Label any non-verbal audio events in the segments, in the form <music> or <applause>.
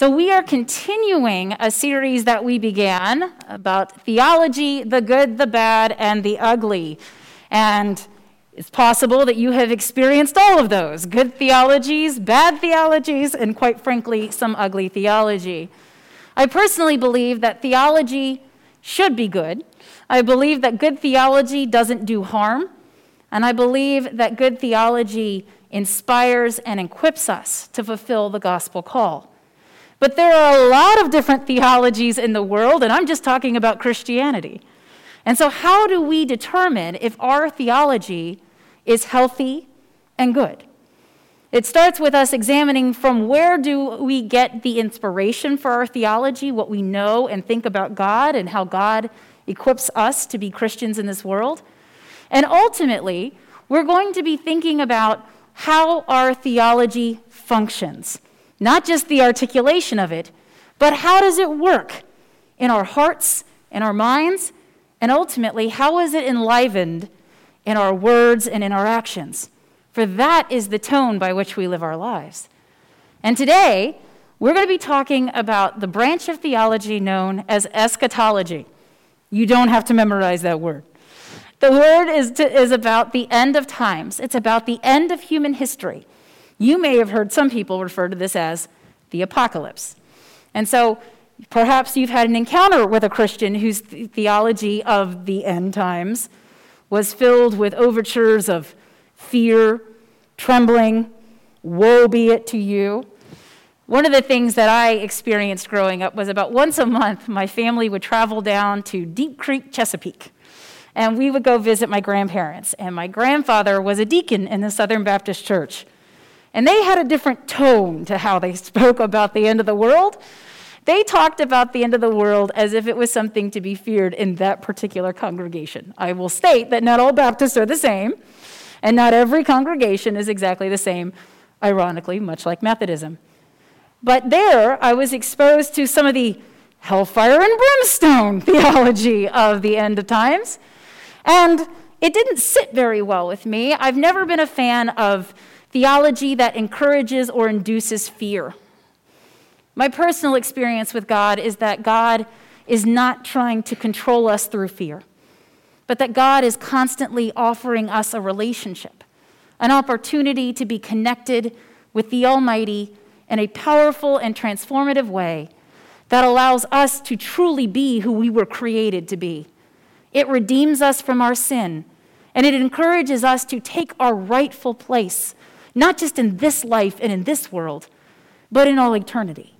So, we are continuing a series that we began about theology, the good, the bad, and the ugly. And it's possible that you have experienced all of those good theologies, bad theologies, and quite frankly, some ugly theology. I personally believe that theology should be good. I believe that good theology doesn't do harm. And I believe that good theology inspires and equips us to fulfill the gospel call. But there are a lot of different theologies in the world, and I'm just talking about Christianity. And so, how do we determine if our theology is healthy and good? It starts with us examining from where do we get the inspiration for our theology, what we know and think about God, and how God equips us to be Christians in this world. And ultimately, we're going to be thinking about how our theology functions. Not just the articulation of it, but how does it work in our hearts, in our minds, and ultimately, how is it enlivened in our words and in our actions? For that is the tone by which we live our lives. And today, we're going to be talking about the branch of theology known as eschatology. You don't have to memorize that word. The word is, to, is about the end of times, it's about the end of human history. You may have heard some people refer to this as the apocalypse. And so perhaps you've had an encounter with a Christian whose theology of the end times was filled with overtures of fear, trembling, woe be it to you. One of the things that I experienced growing up was about once a month, my family would travel down to Deep Creek, Chesapeake, and we would go visit my grandparents. And my grandfather was a deacon in the Southern Baptist Church. And they had a different tone to how they <laughs> spoke about the end of the world. They talked about the end of the world as if it was something to be feared in that particular congregation. I will state that not all Baptists are the same, and not every congregation is exactly the same, ironically, much like Methodism. But there, I was exposed to some of the hellfire and brimstone <laughs> theology of the end of times. And it didn't sit very well with me. I've never been a fan of theology that encourages or induces fear. My personal experience with God is that God is not trying to control us through fear, but that God is constantly offering us a relationship, an opportunity to be connected with the Almighty in a powerful and transformative way that allows us to truly be who we were created to be. It redeems us from our sin, and it encourages us to take our rightful place not just in this life and in this world, but in all eternity.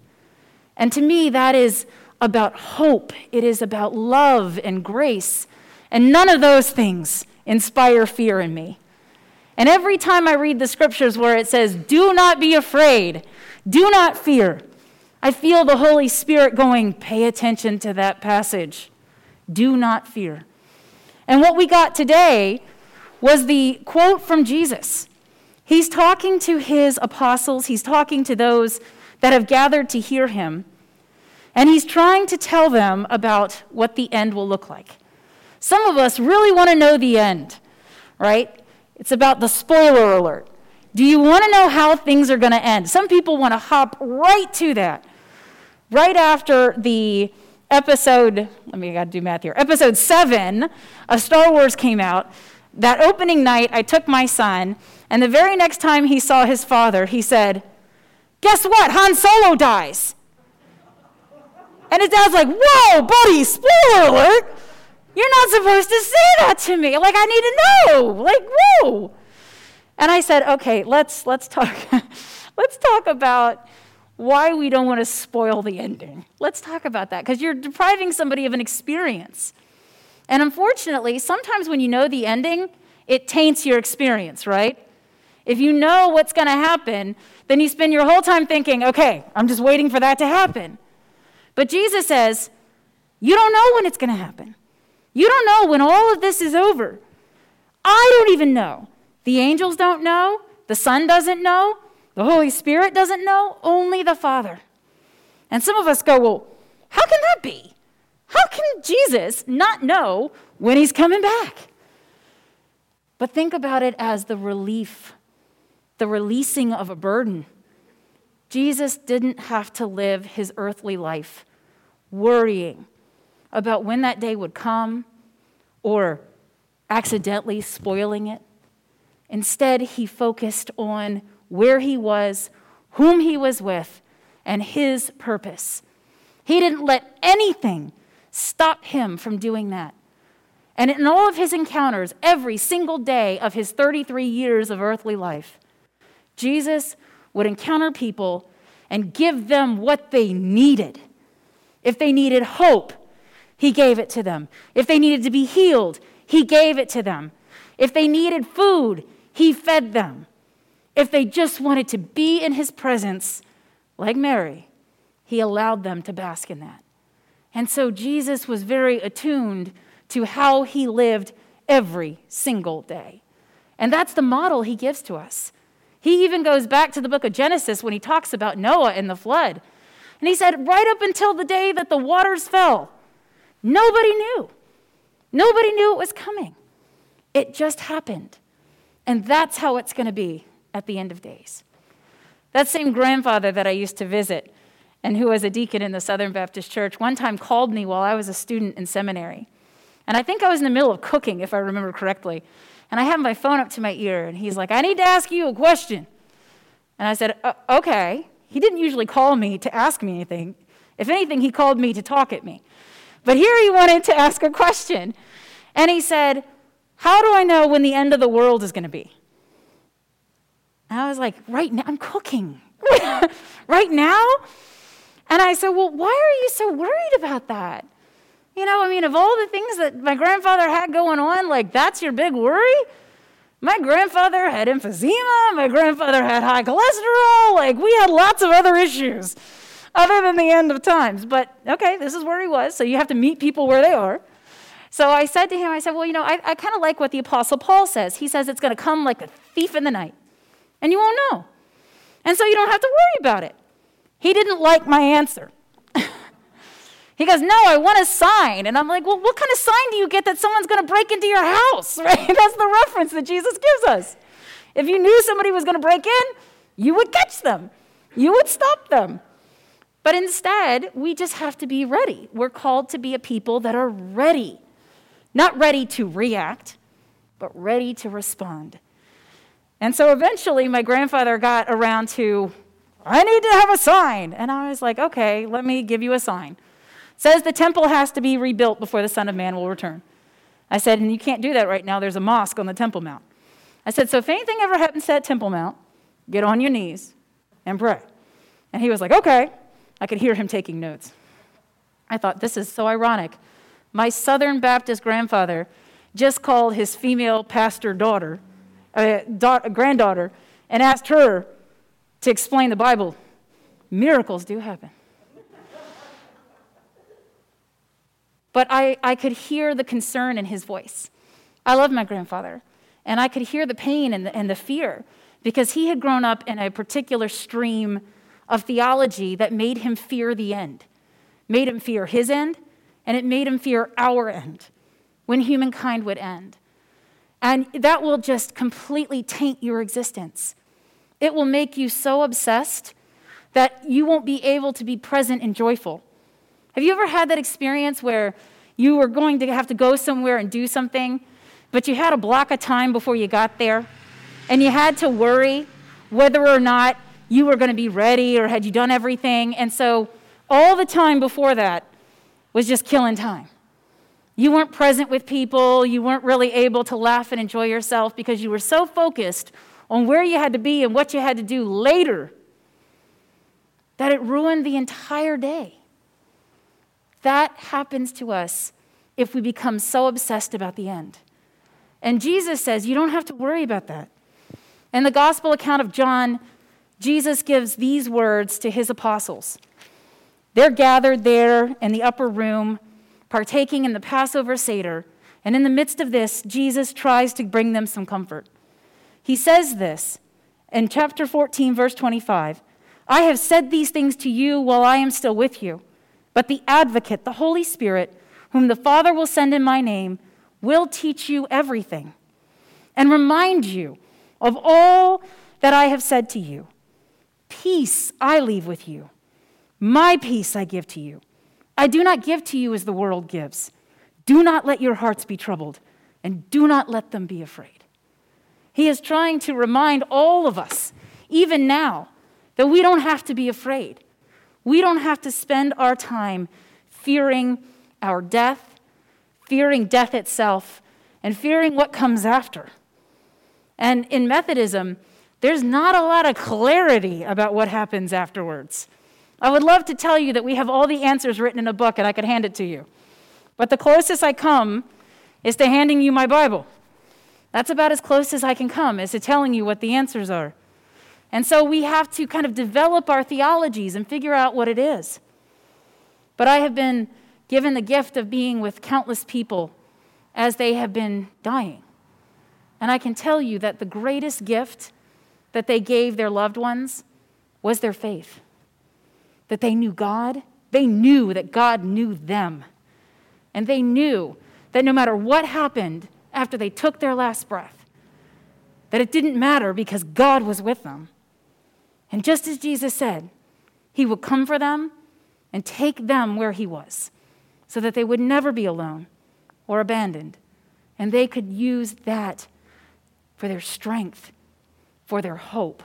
And to me, that is about hope, it is about love and grace. And none of those things inspire fear in me. And every time I read the scriptures where it says, Do not be afraid, do not fear, I feel the Holy Spirit going, Pay attention to that passage. Do not fear. And what we got today was the quote from Jesus He's talking to his apostles, he's talking to those that have gathered to hear him, and he's trying to tell them about what the end will look like. Some of us really want to know the end, right? It's about the spoiler alert. Do you want to know how things are going to end? Some people want to hop right to that. Right after the episode, let me, I got to do math here, episode seven of Star Wars came out, that opening night, I took my son, and the very next time he saw his father, he said, Guess what? Han Solo dies. And his dad's like, Whoa, buddy, spoiler alert. You're not supposed to say that to me. Like, I need to know. Like, whoa. And I said, okay, let's let's talk. <laughs> let's talk about why we don't want to spoil the ending. Let's talk about that because you're depriving somebody of an experience. And unfortunately, sometimes when you know the ending, it taints your experience, right? If you know what's going to happen, then you spend your whole time thinking, okay, I'm just waiting for that to happen. But Jesus says, You don't know when it's going to happen. You don't know when all of this is over. I don't even know. The angels don't know. The Son doesn't know. The Holy Spirit doesn't know. Only the Father. And some of us go, Well, how can that be? How can Jesus not know when he's coming back? But think about it as the relief, the releasing of a burden. Jesus didn't have to live his earthly life worrying about when that day would come or accidentally spoiling it. Instead, he focused on where he was, whom he was with, and his purpose. He didn't let anything stop him from doing that. And in all of his encounters, every single day of his 33 years of earthly life, Jesus would encounter people and give them what they needed. If they needed hope, he gave it to them. If they needed to be healed, he gave it to them. If they needed food, he fed them. If they just wanted to be in his presence, like Mary, he allowed them to bask in that. And so Jesus was very attuned to how he lived every single day. And that's the model he gives to us. He even goes back to the book of Genesis when he talks about Noah and the flood. And he said, right up until the day that the waters fell, nobody knew. Nobody knew it was coming. It just happened. And that's how it's going to be at the end of days. That same grandfather that I used to visit and who was a deacon in the Southern Baptist Church one time called me while I was a student in seminary. And I think I was in the middle of cooking, if I remember correctly. And I had my phone up to my ear, and he's like, I need to ask you a question. And I said, uh, Okay. He didn't usually call me to ask me anything. If anything, he called me to talk at me. But here he wanted to ask a question. And he said, How do I know when the end of the world is going to be? And I was like, Right now, I'm cooking. <laughs> right now? And I said, Well, why are you so worried about that? You know, I mean, of all the things that my grandfather had going on, like that's your big worry? My grandfather had emphysema, my grandfather had high cholesterol, like we had lots of other issues other than the end of times. But okay, this is where he was, so you have to meet people where they are. So I said to him, I said, Well, you know, I, I kind of like what the Apostle Paul says. He says it's going to come like a thief in the night, and you won't know. And so you don't have to worry about it. He didn't like my answer. He goes, No, I want a sign. And I'm like, Well, what kind of sign do you get that someone's going to break into your house? <laughs> Right? That's the reference that Jesus gives us. If you knew somebody was going to break in, you would catch them, you would stop them. But instead, we just have to be ready. We're called to be a people that are ready, not ready to react, but ready to respond. And so eventually, my grandfather got around to I need to have a sign. And I was like, okay, let me give you a sign. Says the temple has to be rebuilt before the Son of Man will return. I said, and you can't do that right now. There's a mosque on the Temple Mount. I said, so if anything ever happens to that Temple Mount, get on your knees and pray. And he was like, okay. I could hear him taking notes. I thought, this is so ironic. My Southern Baptist grandfather just called his female pastor daughter, uh, da- granddaughter, and asked her to explain the Bible. Miracles do happen. But I, I could hear the concern in his voice. I love my grandfather, and I could hear the pain and the, and the fear because he had grown up in a particular stream of theology that made him fear the end, made him fear his end, and it made him fear our end when humankind would end. And that will just completely taint your existence. It will make you so obsessed that you won't be able to be present and joyful. Have you ever had that experience where you were going to have to go somewhere and do something, but you had a block of time before you got there, and you had to worry whether or not you were going to be ready or had you done everything? And so all the time before that was just killing time. You weren't present with people, you weren't really able to laugh and enjoy yourself because you were so focused on where you had to be and what you had to do later that it ruined the entire day. That happens to us if we become so obsessed about the end. And Jesus says, You don't have to worry about that. In the gospel account of John, Jesus gives these words to his apostles They're gathered there in the upper room, partaking in the Passover Seder. And in the midst of this, Jesus tries to bring them some comfort. He says this in chapter 14, verse 25 I have said these things to you while I am still with you. But the advocate, the Holy Spirit, whom the Father will send in my name, will teach you everything and remind you of all that I have said to you. Peace I leave with you, my peace I give to you. I do not give to you as the world gives. Do not let your hearts be troubled, and do not let them be afraid. He is trying to remind all of us, even now, that we don't have to be afraid. We don't have to spend our time fearing our death, fearing death itself, and fearing what comes after. And in Methodism, there's not a lot of clarity about what happens afterwards. I would love to tell you that we have all the answers written in a book and I could hand it to you. But the closest I come is to handing you my Bible. That's about as close as I can come, is to telling you what the answers are. And so we have to kind of develop our theologies and figure out what it is. But I have been given the gift of being with countless people as they have been dying. And I can tell you that the greatest gift that they gave their loved ones was their faith. That they knew God, they knew that God knew them. And they knew that no matter what happened after they took their last breath, that it didn't matter because God was with them. And just as Jesus said, He would come for them and take them where He was so that they would never be alone or abandoned. And they could use that for their strength, for their hope,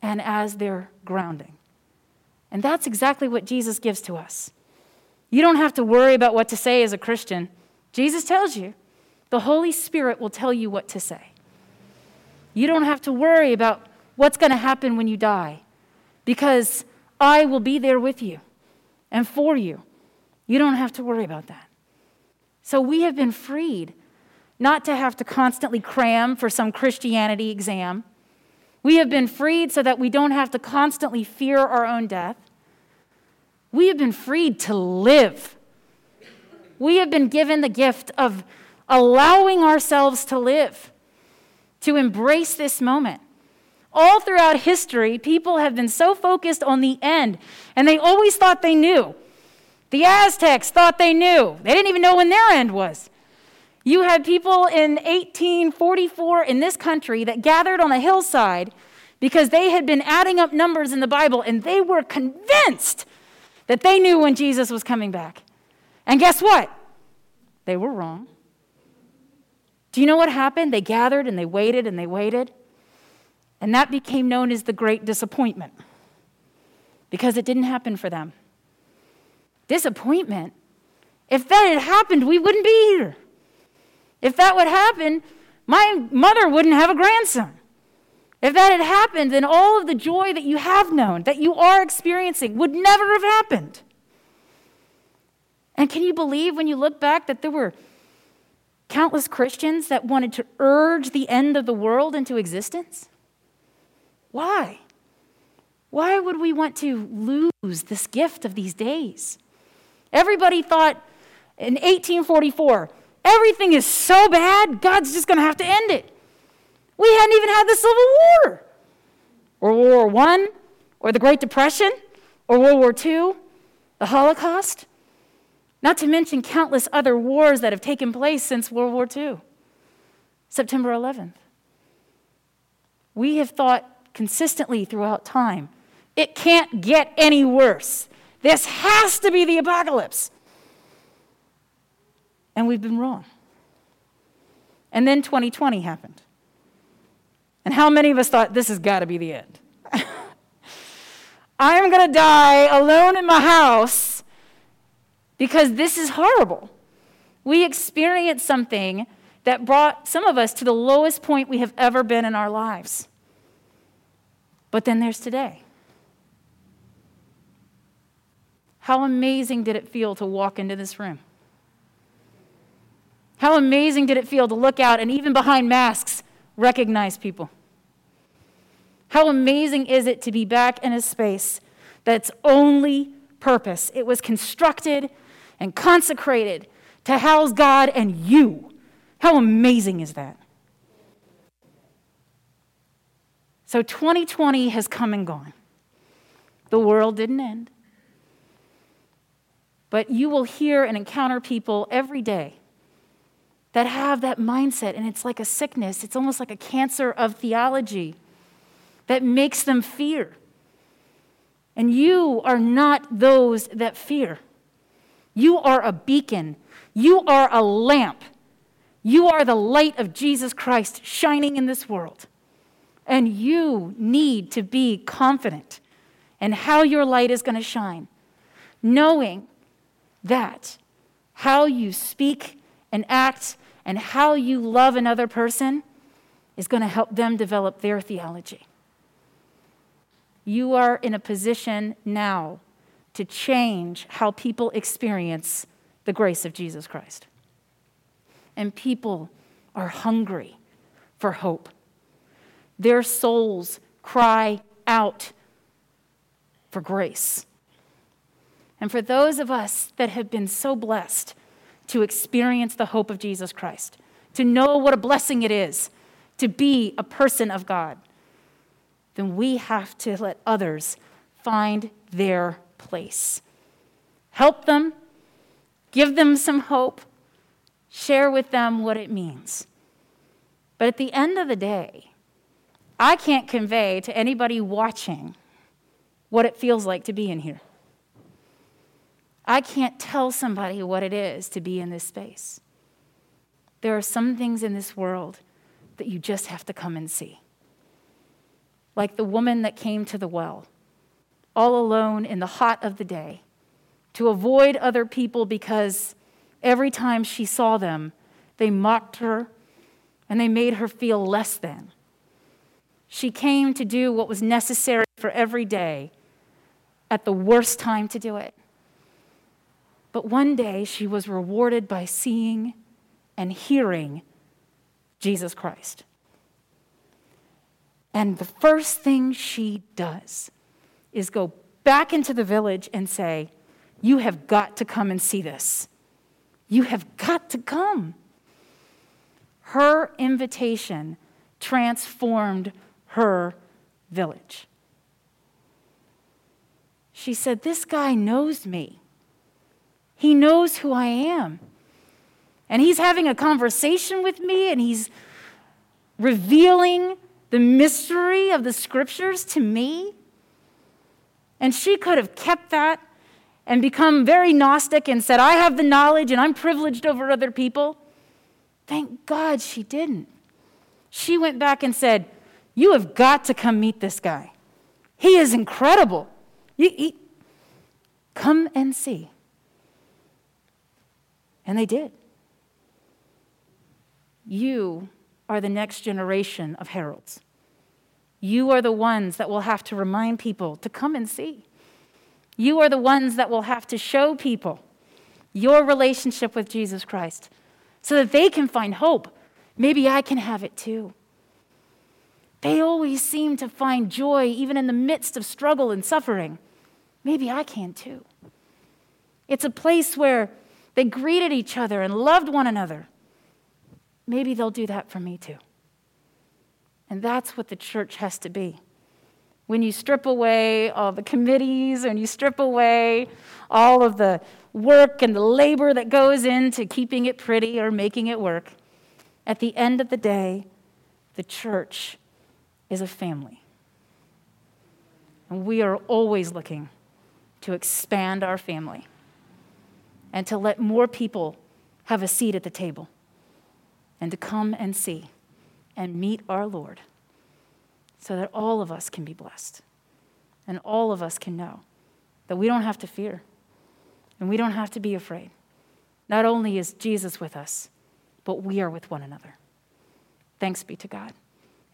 and as their grounding. And that's exactly what Jesus gives to us. You don't have to worry about what to say as a Christian. Jesus tells you. The Holy Spirit will tell you what to say. You don't have to worry about what's going to happen when you die because I will be there with you and for you. You don't have to worry about that. So we have been freed not to have to constantly cram for some Christianity exam. We have been freed so that we don't have to constantly fear our own death. We have been freed to live. We have been given the gift of allowing ourselves to live, to embrace this moment. All throughout history, people have been so focused on the end, and they always thought they knew. The Aztecs thought they knew. They didn't even know when their end was. You had people in 1844 in this country that gathered on a hillside because they had been adding up numbers in the Bible and they were convinced that they knew when Jesus was coming back. And guess what? They were wrong. Do you know what happened? They gathered and they waited and they waited. And that became known as the Great Disappointment because it didn't happen for them. Disappointment? If that had happened, we wouldn't be here. If that would happen, my mother wouldn't have a grandson. If that had happened, then all of the joy that you have known, that you are experiencing, would never have happened. And can you believe when you look back that there were countless Christians that wanted to urge the end of the world into existence? Why? Why would we want to lose this gift of these days? Everybody thought in 1844, everything is so bad, God's just going to have to end it. We hadn't even had the Civil War, or World War I, or the Great Depression, or World War II, the Holocaust, not to mention countless other wars that have taken place since World War II, September 11th. We have thought consistently throughout time it can't get any worse. This has to be the apocalypse. And we've been wrong. And then 2020 happened. And how many of us thought this has got to be the end? I am going to die alone in my house because this is horrible. We experienced something that brought some of us to the lowest point we have ever been in our lives. But then there's today. How amazing did it feel to walk into this room? How amazing did it feel to look out and even behind masks recognize people? How amazing is it to be back in a space that's only purpose. It was constructed and consecrated to house God and you. How amazing is that? So 2020 has come and gone. The world didn't end. But you will hear and encounter people every day that have that mindset, and it's like a sickness. It's almost like a cancer of theology that makes them fear. And you are not those that fear. You are a beacon, you are a lamp, you are the light of Jesus Christ shining in this world. And you need to be confident in how your light is going to shine, knowing that how you speak and act and how you love another person is going to help them develop their theology. You are in a position now to change how people experience the grace of Jesus Christ. And people are hungry for hope. Their souls cry out for grace. And for those of us that have been so blessed to experience the hope of Jesus Christ, to know what a blessing it is to be a person of God, then we have to let others find their place. Help them, give them some hope, share with them what it means. But at the end of the day, I can't convey to anybody watching what it feels like to be in here. I can't tell somebody what it is to be in this space. There are some things in this world that you just have to come and see. Like the woman that came to the well, all alone in the hot of the day, to avoid other people because every time she saw them, they mocked her and they made her feel less than. She came to do what was necessary for every day at the worst time to do it. But one day she was rewarded by seeing and hearing Jesus Christ. And the first thing she does is go back into the village and say, You have got to come and see this. You have got to come. Her invitation transformed her village. She said, This guy knows me. He knows who I am. And he's having a conversation with me and he's revealing the mystery of the scriptures to me. And she could have kept that and become very Gnostic and said, I have the knowledge and I'm privileged over other people. Thank God she didn't. She went back and said, You have got to come meet this guy. He is incredible. You, he, come and see. And they did. You are the next generation of heralds. You are the ones that will have to remind people to come and see. You are the ones that will have to show people your relationship with Jesus Christ so that they can find hope. Maybe I can have it too. They always seem to find joy even in the midst of struggle and suffering. Maybe I can too. It's a place where they greeted each other and loved one another. Maybe they'll do that for me too. And that's what the church has to be. When you strip away all the committees and you strip away all of the work and the labor that goes into keeping it pretty or making it work, at the end of the day, the church is a family. And we are always looking to expand our family and to let more people have a seat at the table and to come and see and meet our Lord so that all of us can be blessed and all of us can know that we don't have to fear and we don't have to be afraid. Not only is Jesus with us, but we are with one another. Thanks be to God.